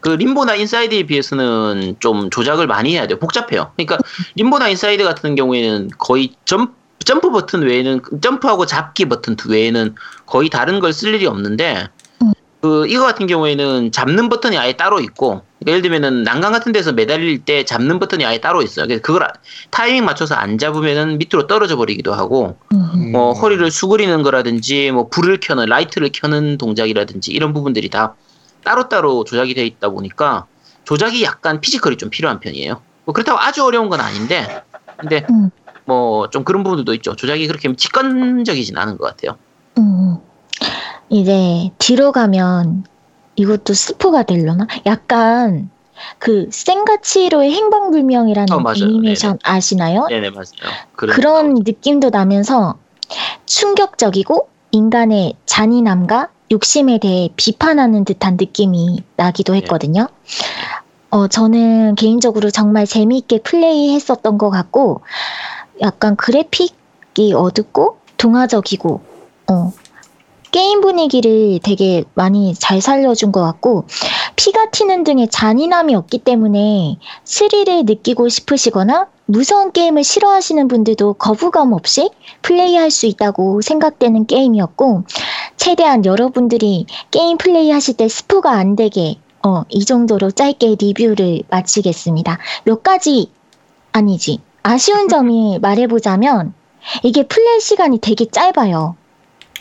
그 림보나 인사이드에 비해서는 좀 조작을 많이 해야 돼요. 복잡해요. 그러니까 <laughs> 림보나 인사이드 같은 경우에는 거의 점, 점프 버튼 외에는 점프하고 잡기 버튼 외에는 거의 다른 걸 쓸 일이 없는데 음. 그 이거 같은 경우에는 잡는 버튼이 아예 따로 있고 그러니까 예를 들면은 난간 같은 데서 매달릴 때 잡는 버튼이 아예 따로 있어요. 그래서 그걸 아- 타이밍 맞춰서 안 잡으면은 밑으로 떨어져 버리기도 하고 음, 뭐 허리를 수그리는 거라든지 뭐 불을 켜는 라이트를 켜는 동작이라든지 이런 부분들이 다 따로따로 조작이 돼 있다 보니까 조작이 약간 피지컬이 좀 필요한 편이에요. 뭐 그렇다고 아주 어려운 건 아닌데 근데 음. 뭐 좀 그런 부분들도 있죠. 조작이 그렇게 직관적이진 않은 것 같아요. 음, 이제 뒤로 가면 이것도 스포가 되려나? 약간 그 센가치로의 행방불명이라는 어. 애니메이션 아시나요? 네네 맞아요. 그런 그런 느낌도 나면서 충격적이고 인간의 잔인함과 욕심에 대해 비판하는 듯한 느낌이 나기도 네. 했거든요. 어, 저는 개인적으로 정말 재미있게 플레이했었던 것 같고, 약간 그래픽이 어둡고 동화적이고, 어, 게임 분위기를 되게 많이 잘 살려준 것 같고, 피가 튀는 등의 잔인함이 없기 때문에 스릴을 느끼고 싶으시거나 무서운 게임을 싫어하시는 분들도 거부감 없이 플레이할 수 있다고 생각되는 게임이었고, 최대한 여러분들이 게임 플레이하실 때 스포가 안 되게 어, 이 정도로 짧게 리뷰를 마치겠습니다. 몇 가지 아니지. 아쉬운 점이 말해보자면 이게 플레이 시간이 되게 짧아요.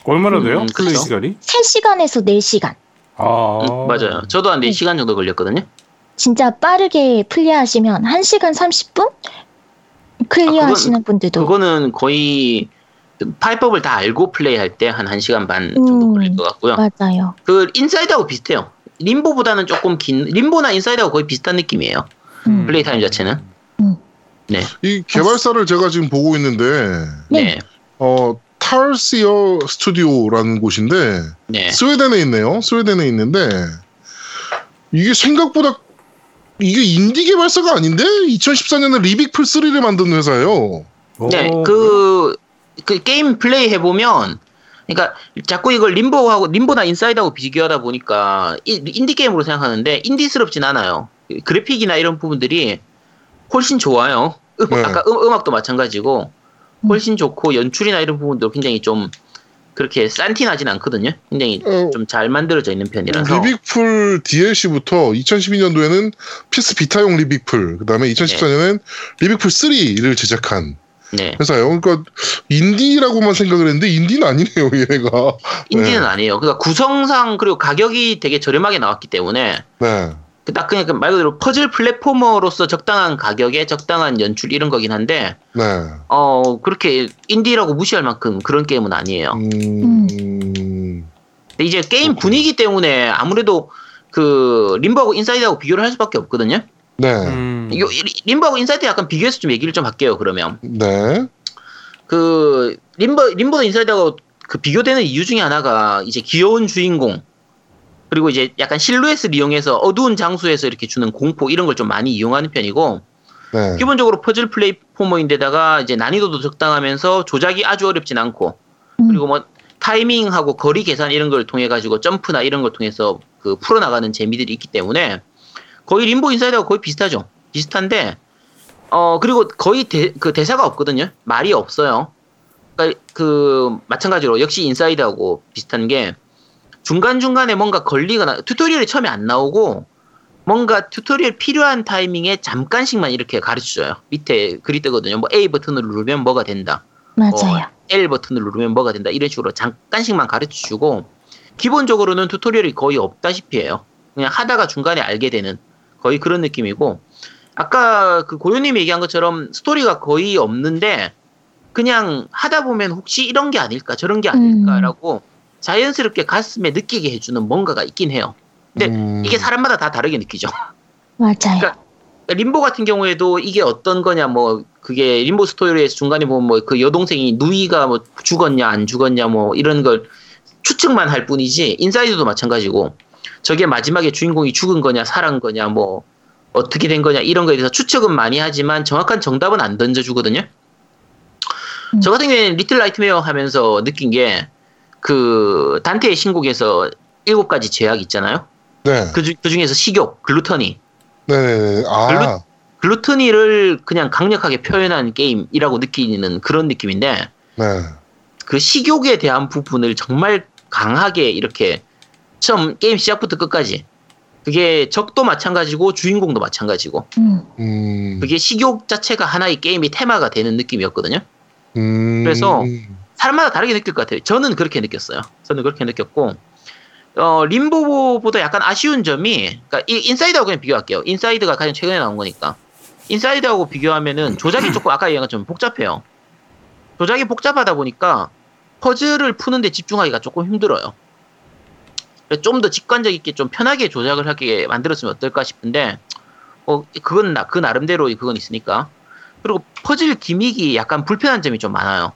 얼마나 돼요? 음, 플레이. 시간이? 3시간에서 4시간. 아 음, 맞아요. 저도 한 음. 4시간 정도 걸렸거든요. 진짜 빠르게 플레이하시면 1시간 30분? 클리어하시는 분들도 그거는 거의 파훼법을 다 알고 플레이할 때 한 1시간 반 정도 음. 걸릴 것 같고요. 맞아요. 그 인사이드하고 비슷해요. 림보보다는 조금 긴 림보나 인사이드하고 거의 비슷한 느낌이에요. 음. 플레이 타임 자체는. 이 개발사를 제가 지금 보고 있는데 네. 네. 어 탈시어 스튜디오라는 곳인데 네. 스웨덴에 있네요. 스웨덴에 있는데 이게 생각보다 이게 인디 개발사가 아닌데 2014년에 리빅플 3를 만든 회사예요. 네. 어, 그, 그 게임 플레이 해보면 그러니까 자꾸 이걸 림보하고 림보나 인사이드하고 비교하다 보니까 이- 인디 게임으로 생각하는데 인디스럽진 않아요. 그래픽이나 이런 부분들이 훨씬 좋아요. 음, 네. 아까 음악도 마찬가지고 훨씬 좋고 연출이나 이런 부분도 굉장히 좀 그렇게 싼티나진 않거든요. 굉장히 어, 좀잘 만들어져 있는 편이라서. 리빅플 DLC부터 2012년도에는 PS 비타용 리빅플, 그다음에 2014년에는 리빅플 3를 제작한 네. 회사예요. 그러니까 인디라고만 생각을 했는데 인디는 아니네요, <laughs> 얘네가. 인디는 네. 아니에요. 그러니까 구성상 그리고 가격이 되게 저렴하게 나왔기 때문에 네. 그딱 그냥 그말 그대로 퍼즐 platformer로서 적당한 가격에 적당한 연출 이런 거긴 한데 네. 어 그렇게 인디라고 무시할 만큼 그런 게임은 아니에요. 음, 근데 이제 게임 그렇군요. 분위기 때문에 아무래도 그 림보하고 인사이드하고 비교를 할 수밖에 없거든요. 네. 음. 요- 림보하고 인사이드 약간 비교해서 좀 얘기를 좀 할게요. 그러면 네. 그 림보 림보도 인사이드하고 그 비교되는 이유 중에 하나가 이제 귀여운 주인공 그리고 이제 약간 실루엣을 이용해서 어두운 장소에서 이렇게 주는 공포 이런 걸 좀 많이 이용하는 편이고 네. 기본적으로 퍼즐 platformer인데다가 이제 난이도도 적당하면서 조작이 아주 어렵진 않고 음. 그리고 뭐 타이밍하고 거리 계산 이런 걸 통해 가지고 점프나 이런 걸 통해서 그 풀어나가는 재미들이 있기 때문에 거의 림보 인사이드하고 거의 비슷하죠. 비슷한데 어 그리고 거의 대, 그 대사가 없거든요. 말이 없어요. 그러니까 그 마찬가지로 역시 인사이드하고 비슷한 게 중간 중간에 뭔가 걸리거나 튜토리얼이 처음에 안 나오고 뭔가 튜토리얼 필요한 타이밍에 잠깐씩만 이렇게 가르쳐줘요. 밑에 글이 뜨거든요. 뭐 A 버튼을 누르면 뭐가 된다. 맞아요. 어, L 버튼을 누르면 뭐가 된다. 이런 식으로 잠깐씩만 가르쳐주고 기본적으로는 튜토리얼이 거의 없다시피 해요. 그냥 하다가 중간에 알게 되는 거의 그런 느낌이고 아까 그 고요님이 얘기한 것처럼 스토리가 거의 없는데 그냥 하다 보면 혹시 이런 게 아닐까 저런 게 아닐까라고 자연스럽게 가슴에 느끼게 해주는 뭔가가 있긴 해요. 근데 음. 이게 사람마다 다 다르게 느끼죠. <laughs> 맞아요. 그러니까 림보 같은 경우에도 이게 어떤 거냐 뭐 그게 림보 스토리에서 중간에 보면 뭐 그 여동생이 누이가 뭐 죽었냐 안 죽었냐 뭐 이런 걸 추측만 할 뿐이지 Inside도 마찬가지고 저게 마지막에 주인공이 죽은 거냐 살한 거냐 뭐 어떻게 된 거냐 이런 거에 대해서 추측은 많이 하지만 정확한 정답은 안 던져주거든요. 음. 저 같은 경우에는 Little Nightmare 하면서 느낀 게 그 단테의 신곡에서 일곱 가지 죄악 있잖아요. 네. 그, 주, 그 중에서 식욕, gluttony, 네네네. 아. glu- gluttony를 그냥 강력하게 표현한 게임이라고 느끼는 그런 느낌인데 네. 그 식욕에 대한 부분을 정말 강하게 이렇게 처음 게임 시작부터 끝까지 그게 적도 마찬가지고 주인공도 마찬가지고 음. 음. 그게 식욕 자체가 하나의 게임의 테마가 되는 느낌이었거든요. 음. 그래서 사람마다 다르게 느낄 것 같아요. 저는 그렇게 느꼈어요. 저는 그렇게 느꼈고 어, Limbo보다 약간 아쉬운 점이 그러니까 이 Inside하고 그냥 비교할게요. Inside가 가장 최근에 나온 거니까 Inside하고 비교하면은 조작이 조금 아까 얘기한 것처럼 복잡해요. 조작이 복잡하다 보니까 퍼즐을 푸는데 집중하기가 조금 힘들어요. 좀 더 직관성 있게 좀 편하게 조작을 하게 만들었으면 어떨까 싶은데 어 그건 나 그 나름대로 그건 있으니까 그리고 퍼즐 gimmick이 약간 불편한 점이 좀 많아요.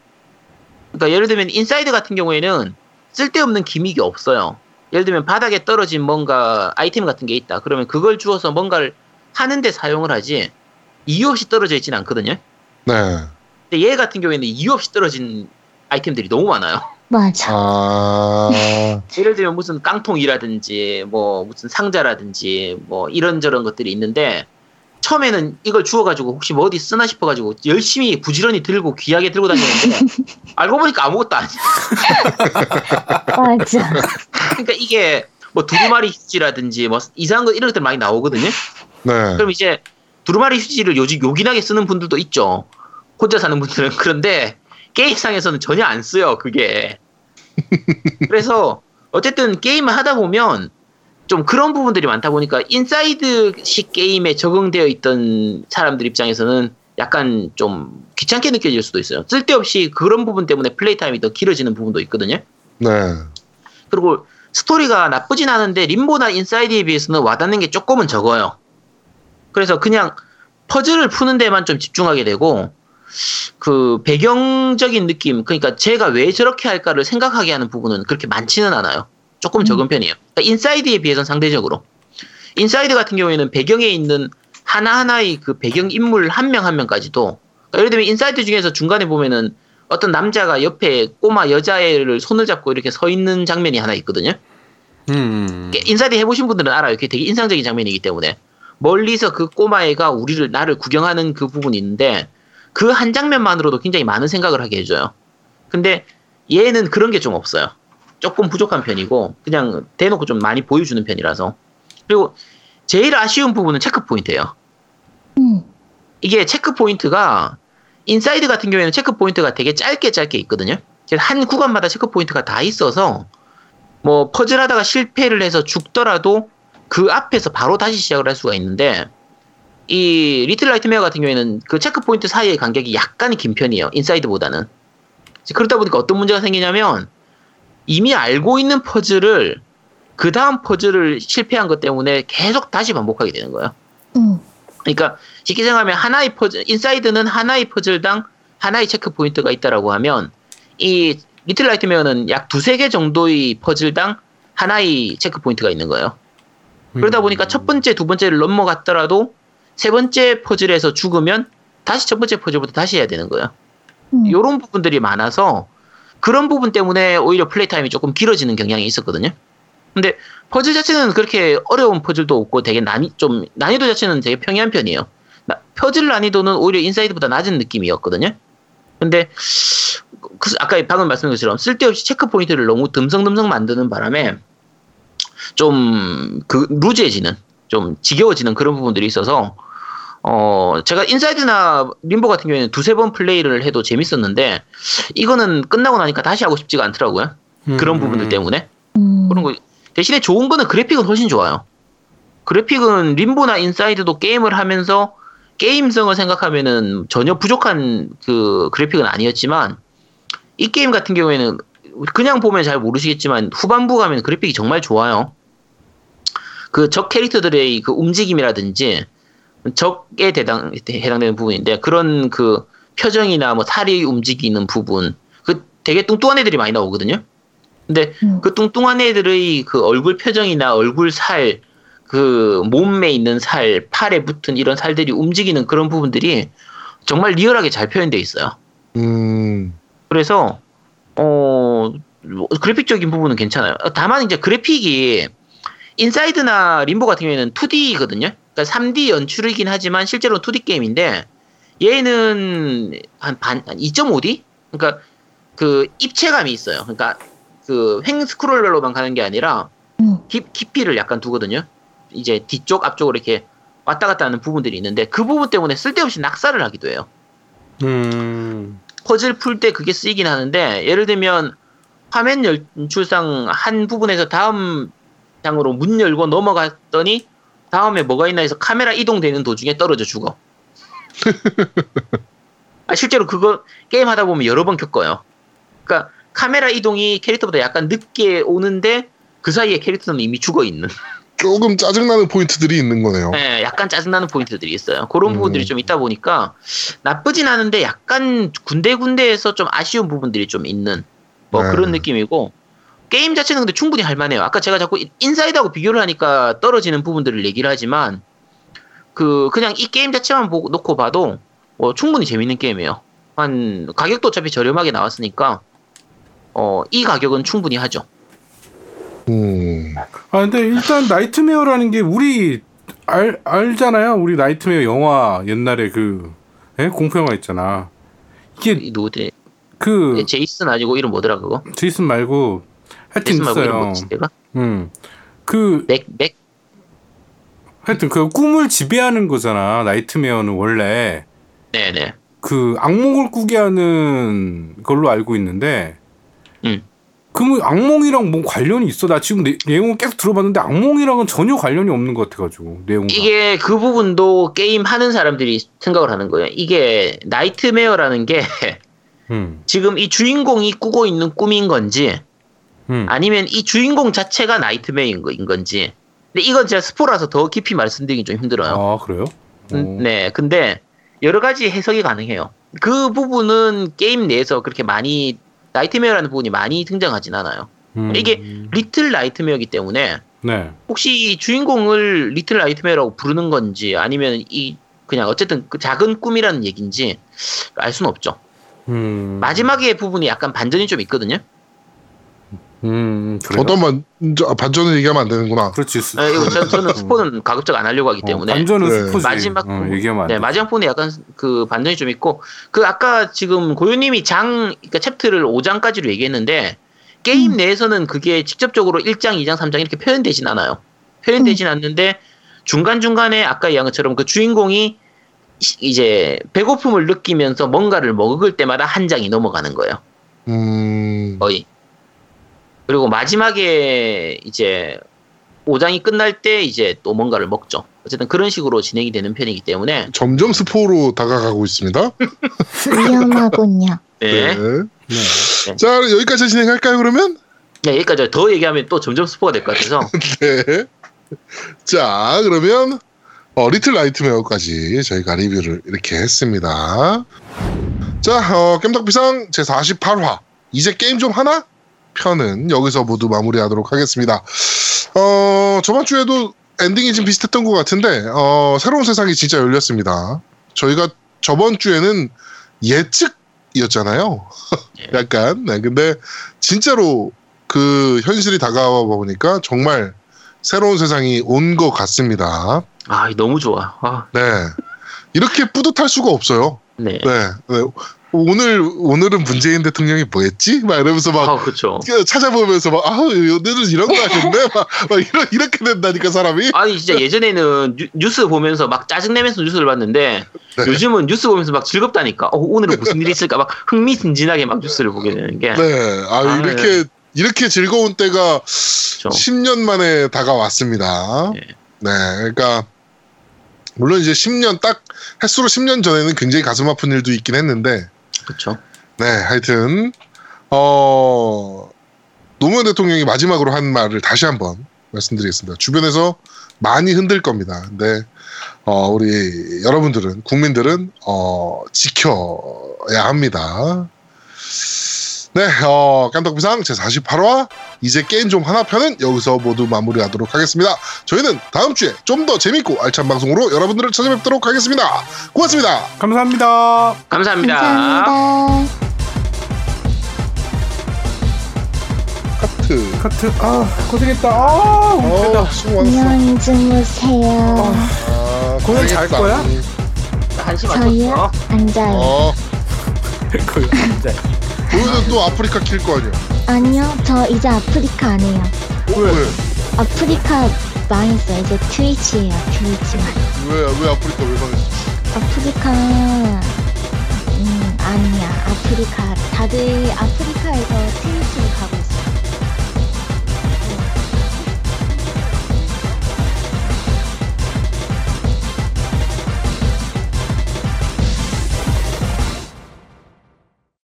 그러니까 예를 들면 Inside 같은 경우에는 쓸데없는 gimmick이 없어요. 예를 들면 바닥에 떨어진 뭔가 아이템 같은 게 있다. 그러면 그걸 주워서 뭔가를 하는데 사용을 하지 이유 없이 떨어져 있지는 않거든요. 네. 근데 얘 같은 경우에는 이유 없이 떨어진 아이템들이 너무 많아요. 맞아. 아. <laughs> 예를 들면 무슨 깡통이라든지 뭐 무슨 상자라든지 뭐 이런저런 것들이 있는데 처음에는 이걸 주워가지고 혹시 뭐 어디 쓰나 싶어가지고 열심히 부지런히 들고 귀하게 들고 다니는데 <laughs> 알고 보니까 아무것도 아니야. 맞아. 그러니까 이게 뭐 두루마리 휴지라든지 뭐 이상한 거 이런 것들 많이 나오거든요. 네. 그럼 이제 두루마리 휴지를 요즘 요긴하게 쓰는 분들도 있죠. 혼자 사는 분들은 그런데 게임상에서는 전혀 안 써요. 그게. <laughs> 그래서 어쨌든 게임을 하다 보면 좀 그런 부분들이 많다 보니까 인사이드식 게임에 적응되어 있던 사람들 입장에서는 약간 좀 귀찮게 느껴질 수도 있어요. 쓸데없이 그런 부분 때문에 플레이 타임이 더 길어지는 부분도 있거든요. 네. 그리고 스토리가 나쁘진 않은데 Limbo나 Inside에 비해서는 와닿는 게 조금은 적어요. 그래서 그냥 퍼즐을 푸는 데만 좀 집중하게 되고 그 배경적인 느낌 그러니까 쟤가 왜 저렇게 할까를 생각하게 하는 부분은 그렇게 많지는 않아요. 조금 적은 편이에요. 그러니까 Inside에 비해서는 상대적으로 Inside 같은 경우에는 배경에 있는 하나하나의 그 배경 인물 한 명 한 명까지도 그러니까 예를 들면 Inside 중에서 중간에 보면은 어떤 남자가 옆에 꼬마 여자애를 손을 잡고 이렇게 서 있는 장면이 하나 있거든요. 음. Inside 해보신 분들은 알아요. 그게 되게 인상적인 장면이기 때문에 멀리서 그 꼬마애가 우리를 나를 구경하는 그 부분이 있는데 그 한 장면만으로도 굉장히 많은 생각을 하게 해줘요. 근데 얘는 그런 게 좀 없어요. 조금 부족한 편이고 그냥 대놓고 좀 많이 보여주는 편이라서 그리고 제일 아쉬운 부분은 체크 포인트예요. 음. 이게 체크 포인트가 Inside 같은 경우에는 체크 포인트가 되게 짧게 짧게 있거든요. 한 구간마다 체크 포인트가 다 있어서 뭐 퍼즐하다가 실패를 해서 죽더라도 그 앞에서 바로 다시 시작을 할 수가 있는데 이 Little Nightmare 같은 경우에는 그 체크 포인트 사이의 간격이 약간 긴 편이에요. Inside보다는. 그러다 보니까 어떤 문제가 생기냐면 이미 알고 있는 퍼즐을 그 다음 퍼즐을 실패한 것 때문에 계속 다시 반복하게 되는 거예요. 음. 그러니까 쉽게 생각하면 하나의 퍼즐, Inside는 하나의 퍼즐당 하나의 체크 포인트가 있다라고 하면 이 Little Nightmare는 약 두세 개 정도의 퍼즐당 하나의 체크 포인트가 있는 거예요. 그러다 음. 보니까 첫 번째, 두 번째를 넘어갔더라도 세 번째 퍼즐에서 죽으면 다시 첫 번째 퍼즐부터 다시 해야 되는 거예요. 음. 이런 부분들이 많아서 그런 부분 때문에 오히려 플레이 타임이 조금 길어지는 경향이 있었거든요. 근데 퍼즐 자체는 그렇게 어려운 퍼즐도 없고 되게 난이 좀 난이도 자체는 되게 평이한 편이에요. 나- 퍼즐 난이도는 오히려 Inside보다 낮은 느낌이었거든요. 근데 그 아까 방금 말씀드린 것처럼 쓸데없이 체크 포인트를 너무 듬성듬성 만드는 바람에 좀 그 loose해지는 좀 지겨워지는 그런 부분들이 있어서 어 제가 Inside나 Limbo 같은 경우에는 두세 번 플레이를 해도 재밌었는데 이거는 끝나고 나니까 다시 하고 싶지가 않더라고요. 그런 음. 부분들 때문에 음, 그런 거 대신에 좋은 거는 그래픽은 훨씬 좋아요. 그래픽은 림보나 인사이드도 게임을 하면서 게임성을 생각하면은 전혀 부족한 그 그래픽은 아니었지만 이 게임 같은 경우에는 그냥 보면 잘 모르시겠지만 후반부 가면 그래픽이 정말 좋아요. 그 적 캐릭터들의 그 움직임이라든지 적에 대당, 해당되는 부분인데 그런 그 표정이나 뭐 살이 움직이는 부분 그 되게 뚱뚱한 애들이 많이 나오거든요. 근데 음. 그 뚱뚱한 애들의 그 얼굴 표정이나 얼굴 살, 그 몸에 있는 살, 팔에 붙은 이런 살들이 움직이는 그런 부분들이 정말 리얼하게 잘 표현되어 있어요. 음, 그래서 어 뭐, 그래픽적인 부분은 괜찮아요. 다만 이제 그래픽이 인사이드나 림보 같은 경우에는 2D거든요. 그러니까 3D 연출이긴 하지만 실제로 2D 게임인데 얘는 한반 2.5D? 그러니까 그 입체감이 있어요. 그러니까 그 횡 스크롤러로만 가는 게 아니라 음. 깊, 깊이를 약간 두거든요. 이제 뒤쪽 앞쪽으로 이렇게 왔다 갔다 하는 부분들이 있는데 그 부분 때문에 쓸데없이 낙사를 하기도 해요. 음. 퍼즐 풀 때 그게 쓰이긴 하는데 예를 들면 화면 연출상 한 부분에서 다음 장으로 문 열고 넘어갔더니 다음에 뭐가 있나 해서 카메라 이동되는 도중에 떨어져 죽어. <laughs> 아, 실제로 그거 게임 하다 보면 여러 번 겪어요. 그러니까 카메라 이동이 캐릭터보다 약간 늦게 오는데 그 사이에 캐릭터는 이미 죽어 있는. 조금 짜증나는 포인트들이 있는 거네요. 네, 약간 짜증나는 포인트들이 있어요. 그런 음. 부분들이 좀 있다 보니까 나쁘진 않은데 약간 군데군데에서 좀 아쉬운 부분들이 좀 있는 뭐 네. 그런 느낌이고 게임 자체는 근데 충분히 할만해요. 아까 제가 자꾸 Inside하고 비교를 하니까 떨어지는 부분들을 얘기를 하지만 그 그냥 이 게임 자체만 보고 놓고 봐도 뭐 충분히 재밌는 게임이에요. 한 가격도 어차피 저렴하게 나왔으니까 어 이 가격은 충분히 하죠. 음, 아 근데 일단 nightmare라는 게 우리 알 알잖아요. 우리 Nightmare 영화 옛날에 그 예? 공포 영화 있잖아. 이게 이 누구들 그 제이슨 아니고 이름 뭐더라 그거? 제이슨 말고 하여튼 있어요. 내가? 음. 그 맥 맥 하여튼 그 꿈을 지배하는 거잖아. nightmare는 원래 네네. 그 악몽을 꾸게 하는 걸로 알고 있는데 음. 그뭐 악몽이랑 뭐 관련이 있어? 나 지금 내, 내용을 계속 들어봤는데 악몽이랑은 전혀 관련이 없는 것 같아가지고 내용과 이게 그 부분도 게임 하는 사람들이 생각을 하는 거예요. 이게 nightmare라는 게 음, <laughs> 지금 이 주인공이 꾸고 있는 꿈인 건지 음. 아니면 이 주인공 자체가 nightmare인 거- 인 건지. 근데 이건 제가 스포라서 더 깊이 말씀드리기 좀 힘들어요. 아 그래요? 음, 어. 네, 근데 여러 가지 해석이 가능해요. 그 부분은 게임 내에서 그렇게 많이 nightmare라는 부분이 많이 등장하진 않아요. 음. 이게 little nightmare이기 때문에 네. 혹시 이 주인공을 little nightmare라고 부르는 건지 아니면 이 그냥 어쨌든 그 작은 꿈이라는 얘기인지 알 수는 없죠. 음. 마지막에 부분이 약간 반전이 좀 있거든요. 음 그래요? 어떤 반, 저, 반전을 얘기하면 안 되는구나. 그렇지. 스- 아, 이거 저, 저는 스포는 가급적 안 하려고 하기 어, 때문에 반전은 네. 스포지. 마지막 어. 얘기하면 안 네, 돼. 마지막 부분에 약간 그 반전이 좀 있고 그 아까 지금 고유님이 장 그러니까 챕터를 5장까지로 얘기했는데 게임 음. 내에서는 그게 직접적으로 1장, 2장, 3장 이렇게 표현되진 않아요. 표현되진 않는데 중간 중간에 아까 얘기한 것처럼 그 주인공이 시- 이제 배고픔을 느끼면서 뭔가를 먹을 때마다 한 장이 넘어가는 거예요. 음, 거의. 그리고 마지막에 이제 5장이 끝날 때 이제 또 뭔가를 먹죠. 어쨌든 그런 식으로 진행이 되는 편이기 때문에 점점 스포로 다가가고 있습니다. 위험하군요. 네. 네. 네. 자, 여기까지 진행할까요, 그러면? 네, 여기까지 더 얘기하면 또 점점 스포가 될 것 같아서 <laughs> 네. 자, 그러면 어, Little Nightmare까지 저희가 리뷰를 이렇게 했습니다. 자, 어, 겜덕비상 제 48화 이제 게임 좀 하나? 편은 여기서 모두 마무리하도록 하겠습니다. 어, 저번 주에도 엔딩이 좀 비슷했던 것 같은데 어, 새로운 세상이 진짜 열렸습니다. 저희가 저번 주에는 예측이었잖아요. <laughs> 약간. 네, 근데 진짜로 그 현실이 다가와 보니까 정말 새로운 세상이 온 것 같습니다. 아 너무 좋아. 아, 네. 이렇게 뿌듯할 수가 없어요. 네. 네. 네. 오늘 오늘은 문재인 대통령이 뭐했지? 막 이러면서 막 아, 그렇죠. 찾아보면서 막 아, 오늘은 이런 거 하셨네. <laughs> 막, 막 이런 이렇게 된다니까 사람이. 아니 진짜 예전에는 뉴, 뉴스 보면서 막 짜증내면서 뉴스를 봤는데 네. 요즘은 뉴스 보면서 막 즐겁다니까. 어, 오늘은 무슨 일이 있을까 막 흥미진진하게 막 뉴스를 보게 되는 게. 네. 아, 아, 이렇게 이렇게 즐거운 때가 그렇죠. 10년 만에 다가왔습니다. 네. 네. 그러니까 물론 이제 10년 딱 횟수로 10년 전에는 굉장히 가슴 아픈 일도 있긴 했는데 그렇죠. 네, 하여튼 어 노무현 대통령이 마지막으로 한 말을 다시 한번 말씀드리겠습니다. 주변에서 많이 흔들 겁니다. 근데 어 우리 여러분들은 국민들은 어 지켜야 합니다. 네, 어 깜덕비상 제 48화 이제 게임 좀 하나 편은 여기서 모두 마무리하도록 하겠습니다. 저희는 다음 주에 좀 더 재밌고 알찬 방송으로 여러분들을 찾아뵙도록 하겠습니다. 고맙습니다. 감사합니다. 감사합니다. 감사합니다. 카트. 카트 아 고생했다. 아 어, 수고 많았어. 안녕히 주무세요. 아, 공연 잘 고생했다. 거야? 한시? 맞췄어. 앉아요. 어, <laughs> 거의 앉아. 보여는 또 아프리카 킬 거 아니야? 아니요, 저 이제 아프리카 안 해요. 왜? 아프리카 망했어요. 이제 트위치예요, 트위치만. 왜, 왜 아프리카 왜 망했어? 아프리카, 음, 아니야. 아프리카. 다들 아프리카에서 트위치로 가고